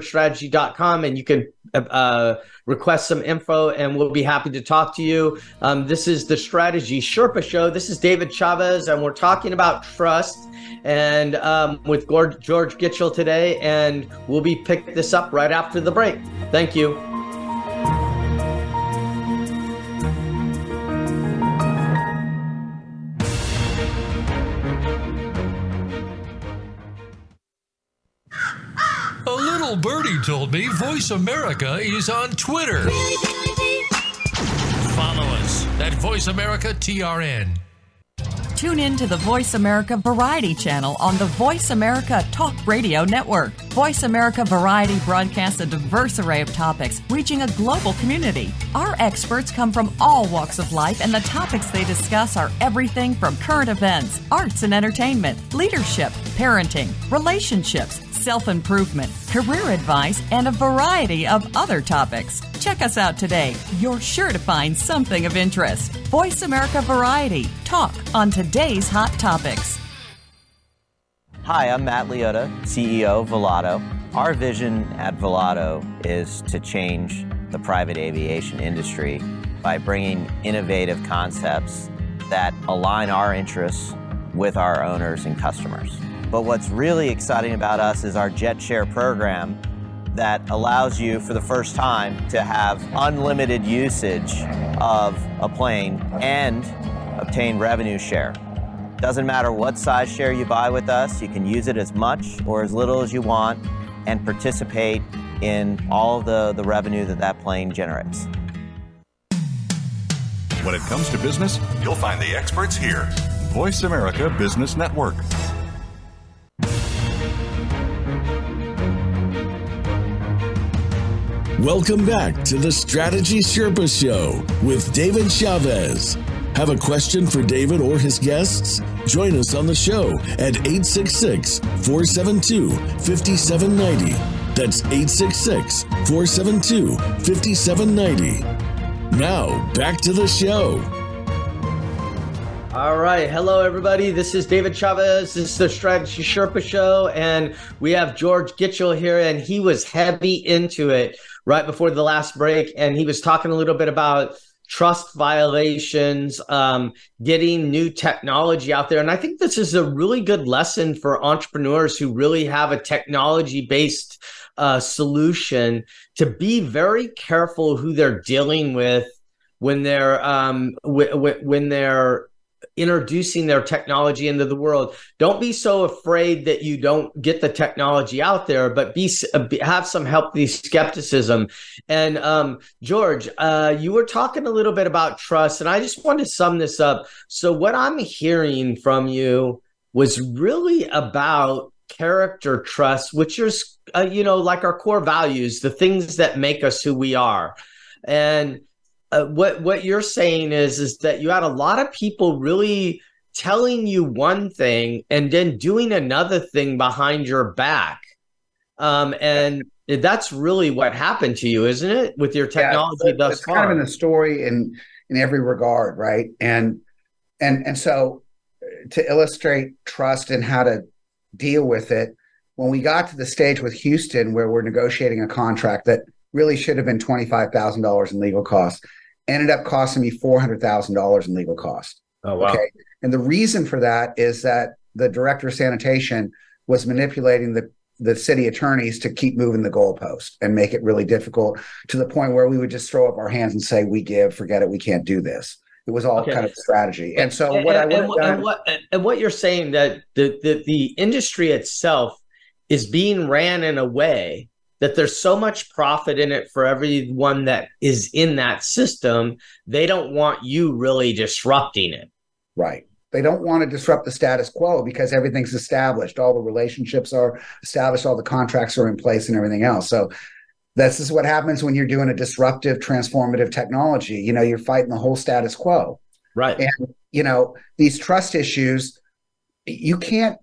assuredstrategy.com and you can uh, request some info and we'll be happy to talk to you. Um, this is the Strategy Sherpa Show. This is David Chavez and we're talking about trust and um, with George Gitschel today. And we'll be picking this up right after the break. Thank you. Birdie told me Voice America is on Twitter. Follow us at Voice America TRN. Tune in to the Voice America Variety channel on the Voice America Talk Radio Network. Voice America Variety broadcasts a diverse array of topics, reaching a global community. Our experts come from all walks of life, and the topics they discuss are everything from current events, arts and entertainment, leadership, parenting, relationships self improvement, career advice, and a variety of other topics. Check us out today. You're sure to find something of interest. Voice America Variety. Talk on today's hot topics. Hi, I'm Matt Liotta, CEO of Volato. Our vision at Volato is to change the private aviation industry by bringing innovative concepts that align our interests with our owners and customers. But what's really exciting about us is our JetShare program that allows you for the first time to have unlimited usage of a plane and obtain revenue share. Doesn't matter what size share you buy with us, you can use it as much or as little as you want and participate in all the, the revenue that that plane generates. When it comes to business, you'll find the experts here. Voice America Business Network. Welcome back to the Strategy Sherpa Show with David Chavez. Have a question for David or his guests? Join us on the show at 866 472 5790. That's 866 472 5790. Now, back to the show. All right. Hello, everybody. This is David Chavez. This is the Strategy Sherpa Show. And we have George Gitschel here, and he was heavy into it right before the last break, and he was talking a little bit about trust violations, um, getting new technology out there. And I think this is a really good lesson for entrepreneurs who really have a technology based uh, solution to be very careful who they're dealing with when they're um, w- w- when they're introducing their technology into the world. Don't be so afraid that you don't get the technology out there, but be, have some healthy skepticism. And um, George, uh, you were talking a little bit about trust, and I just want to sum this up. So what I'm hearing from you was really about character trust, which is uh, you know like our core values, the things that make us who we are, and uh, what what you're saying is is that you had a lot of people really telling you one thing and then doing another thing behind your back. Um, and that's really what happened to you isn't it with your technology yeah, thus it's far kind of in the story in in every regard right? And and and so to illustrate trust and how to deal with it when we got to the stage with houston where we're negotiating a contract that really should have been $25000 in legal costs ended up costing me four hundred thousand dollars in legal costs. Oh wow! Okay, and the reason for that is that the director of sanitation was manipulating the the city attorneys to keep moving the goalpost and make it really difficult to the point where we would just throw up our hands and say, "We give, forget it, we can't do this." It was all okay. kind of strategy. And so what and, I would and, done, and what and what you're saying that the, the the industry itself is being ran in a way that there's so much profit in it for everyone that is in that system, they don't want you really disrupting it. Right. They don't want to disrupt the status quo because everything's established. All the relationships are established, all the contracts are in place, and everything else. So this is what happens when you're doing a disruptive, transformative technology. You know, you're fighting the whole status quo. Right. And, you know, these trust issues, you can't,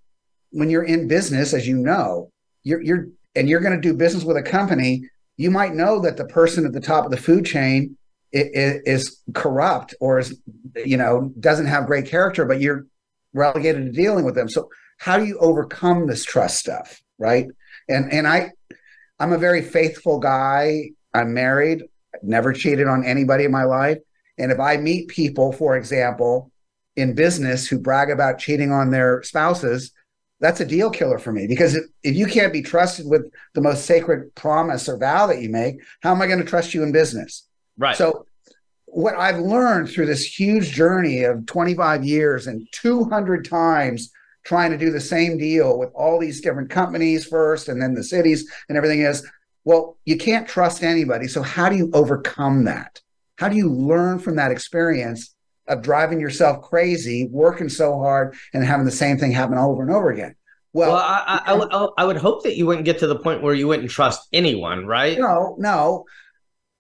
when you're in business, as you know, you're, you're, and you're going to do business with a company, you might know that the person at the top of the food chain is, is corrupt or is, you know, doesn't have great character, but you're relegated to dealing with them. So, how do you overcome this trust stuff? Right. And, and I, I'm a very faithful guy. I'm married, I've never cheated on anybody in my life. And if I meet people, for example, in business who brag about cheating on their spouses, that's a deal killer for me because if, if you can't be trusted with the most sacred promise or vow that you make, how am I going to trust you in business? Right. So, what I've learned through this huge journey of 25 years and 200 times trying to do the same deal with all these different companies first and then the cities and everything is well you can't trust anybody so how do you overcome that how do you learn from that experience of driving yourself crazy working so hard and having the same thing happen over and over again well, well I, I, I, would, I would hope that you wouldn't get to the point where you wouldn't trust anyone right no no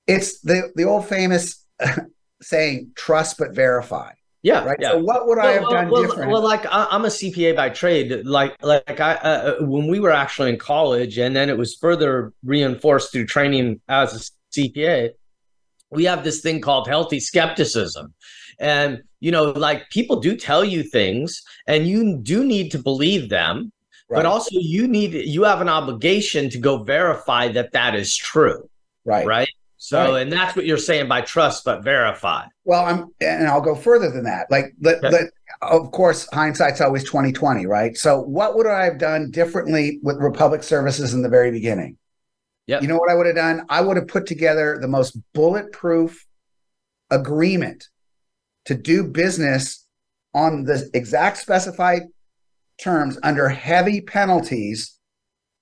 it's the the old famous saying trust but verify yeah. Right. Yeah. So what would well, I have done well, different? Well, like I, am a CPA by trade. Like, like I, uh, uh, when we were actually in college, and then it was further reinforced through training as a CPA. We have this thing called healthy skepticism, and you know, like people do tell you things, and you do need to believe them. Right. But also, you need you have an obligation to go verify that that is true. Right. Right. So, right. and that's what you're saying by trust but verify. Well, I'm, and I'll go further than that. Like, let, let, of course, hindsight's always 2020, right? So, what would I have done differently with Republic Services in the very beginning? Yeah. You know what I would have done? I would have put together the most bulletproof agreement to do business on the exact specified terms under heavy penalties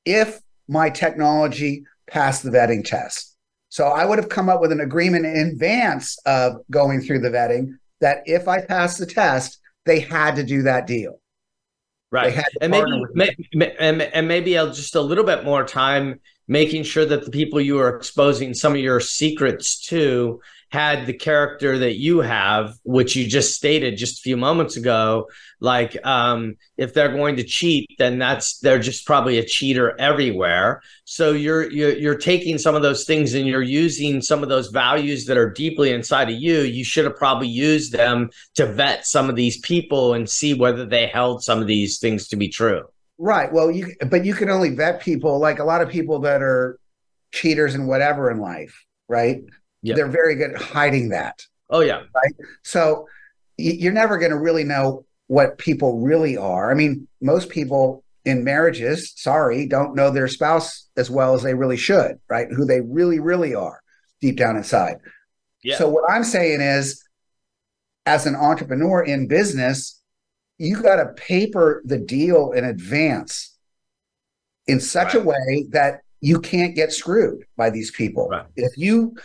if my technology passed the vetting test. So I would have come up with an agreement in advance of going through the vetting that if I passed the test, they had to do that deal. Right. And maybe, may, and, and maybe just a little bit more time making sure that the people you are exposing some of your secrets to had the character that you have, which you just stated just a few moments ago, like um, if they're going to cheat, then that's they're just probably a cheater everywhere. So you're, you're you're taking some of those things and you're using some of those values that are deeply inside of you. You should have probably used them to vet some of these people and see whether they held some of these things to be true. Right. Well, you but you can only vet people like a lot of people that are cheaters and whatever in life, right? Yep. They're very good at hiding that. Oh yeah. Right. So you're never going to really know what people really are. I mean, most people in marriages, sorry, don't know their spouse as well as they really should, right? Who they really, really are deep down inside. Yeah. So what I'm saying is, as an entrepreneur in business, you got to paper the deal in advance in such right. a way that you can't get screwed by these people. Right. If you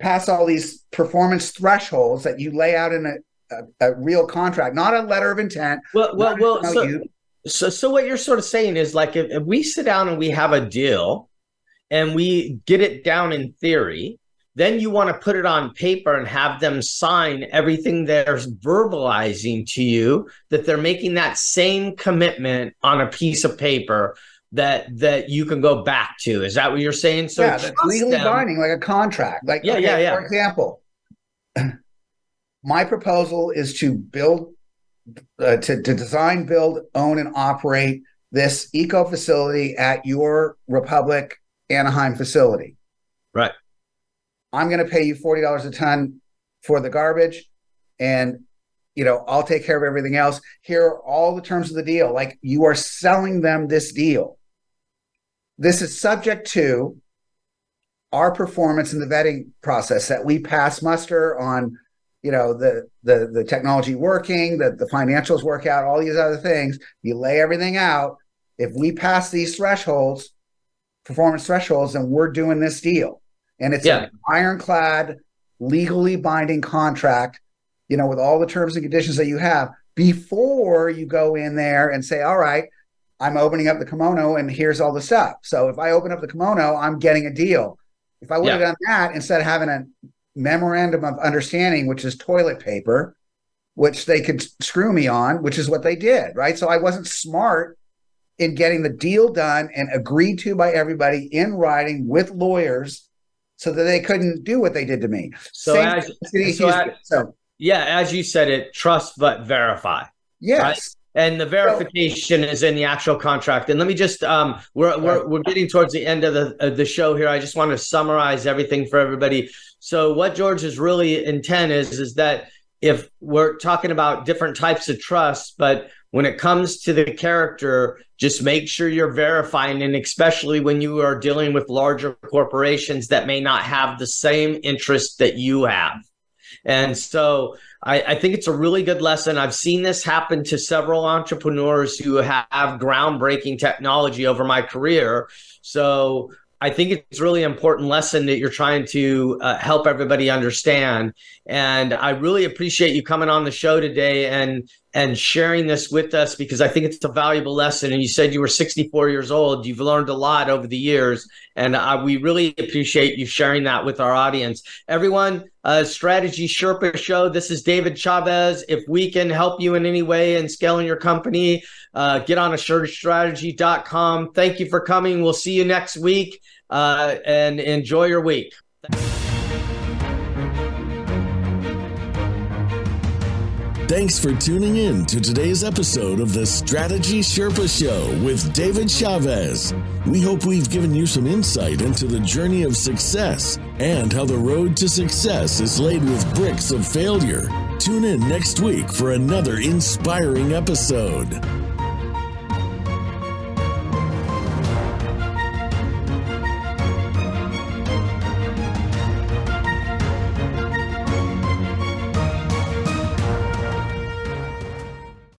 pass all these performance thresholds that you lay out in a, a, a real contract, not a letter of intent. Well, well, well. So, you. so, so what you're sort of saying is like if, if we sit down and we have a deal, and we get it down in theory, then you want to put it on paper and have them sign everything they're verbalizing to you that they're making that same commitment on a piece of paper that that you can go back to. Is that what you're saying? So yeah, legally them. binding, like a contract. Like yeah, okay, yeah, yeah. For example, my proposal is to build, uh, to to design, build, own, and operate this eco facility at your Republic Anaheim facility. Right. I'm going to pay you forty dollars a ton for the garbage and you know i'll take care of everything else here are all the terms of the deal like you are selling them this deal this is subject to our performance in the vetting process that we pass muster on you know the the the technology working that the financials work out all these other things. You lay everything out. If we pass these thresholds performance thresholds then we're doing this deal. And it's yeah. an ironclad legally binding contract you know with all the terms and conditions that you have before you go in there and say all right i'm opening up the kimono and here's all the stuff so if i open up the kimono i'm getting a deal if i would have done that instead of having a memorandum of understanding, which is toilet paper, which they could screw me on, which is what they did, right? So I wasn't smart in getting the deal done and agreed to by everybody in writing with lawyers so that they couldn't do what they did to me. So, as, so, as, so, yeah, as you said it, trust but verify. Yes. Right? And the verification is in the actual contract. And let me just um, we're we're we're getting towards the end of the of the show here. I just want to summarize everything for everybody. So what George's really intent is is that if we're talking about different types of trust, but when it comes to the character, just make sure you're verifying, and especially when you are dealing with larger corporations that may not have the same interest that you have. And so I, I, think it's a really good lesson. I've seen this happen to several entrepreneurs who have groundbreaking technology over my career. So I think it's really important lesson that you're trying to uh, help everybody understand. And I really appreciate you coming on the show today and and sharing this with us because I think it's a valuable lesson. And you said you were 64 years old. You've learned a lot over the years, and uh, we really appreciate you sharing that with our audience. Everyone, uh, Strategy Sherpa Show. This is David Chavez. If we can help you in any way in scaling your company, uh, get on assuredstrategy.com. Thank you for coming. We'll see you next week, uh, and enjoy your week. Thanks for tuning in to today's episode of the Strategy Sherpa Show with David Chavez. We hope we've given you some insight into the journey of success and how the road to success is laid with bricks of failure. Tune in next week for another inspiring episode.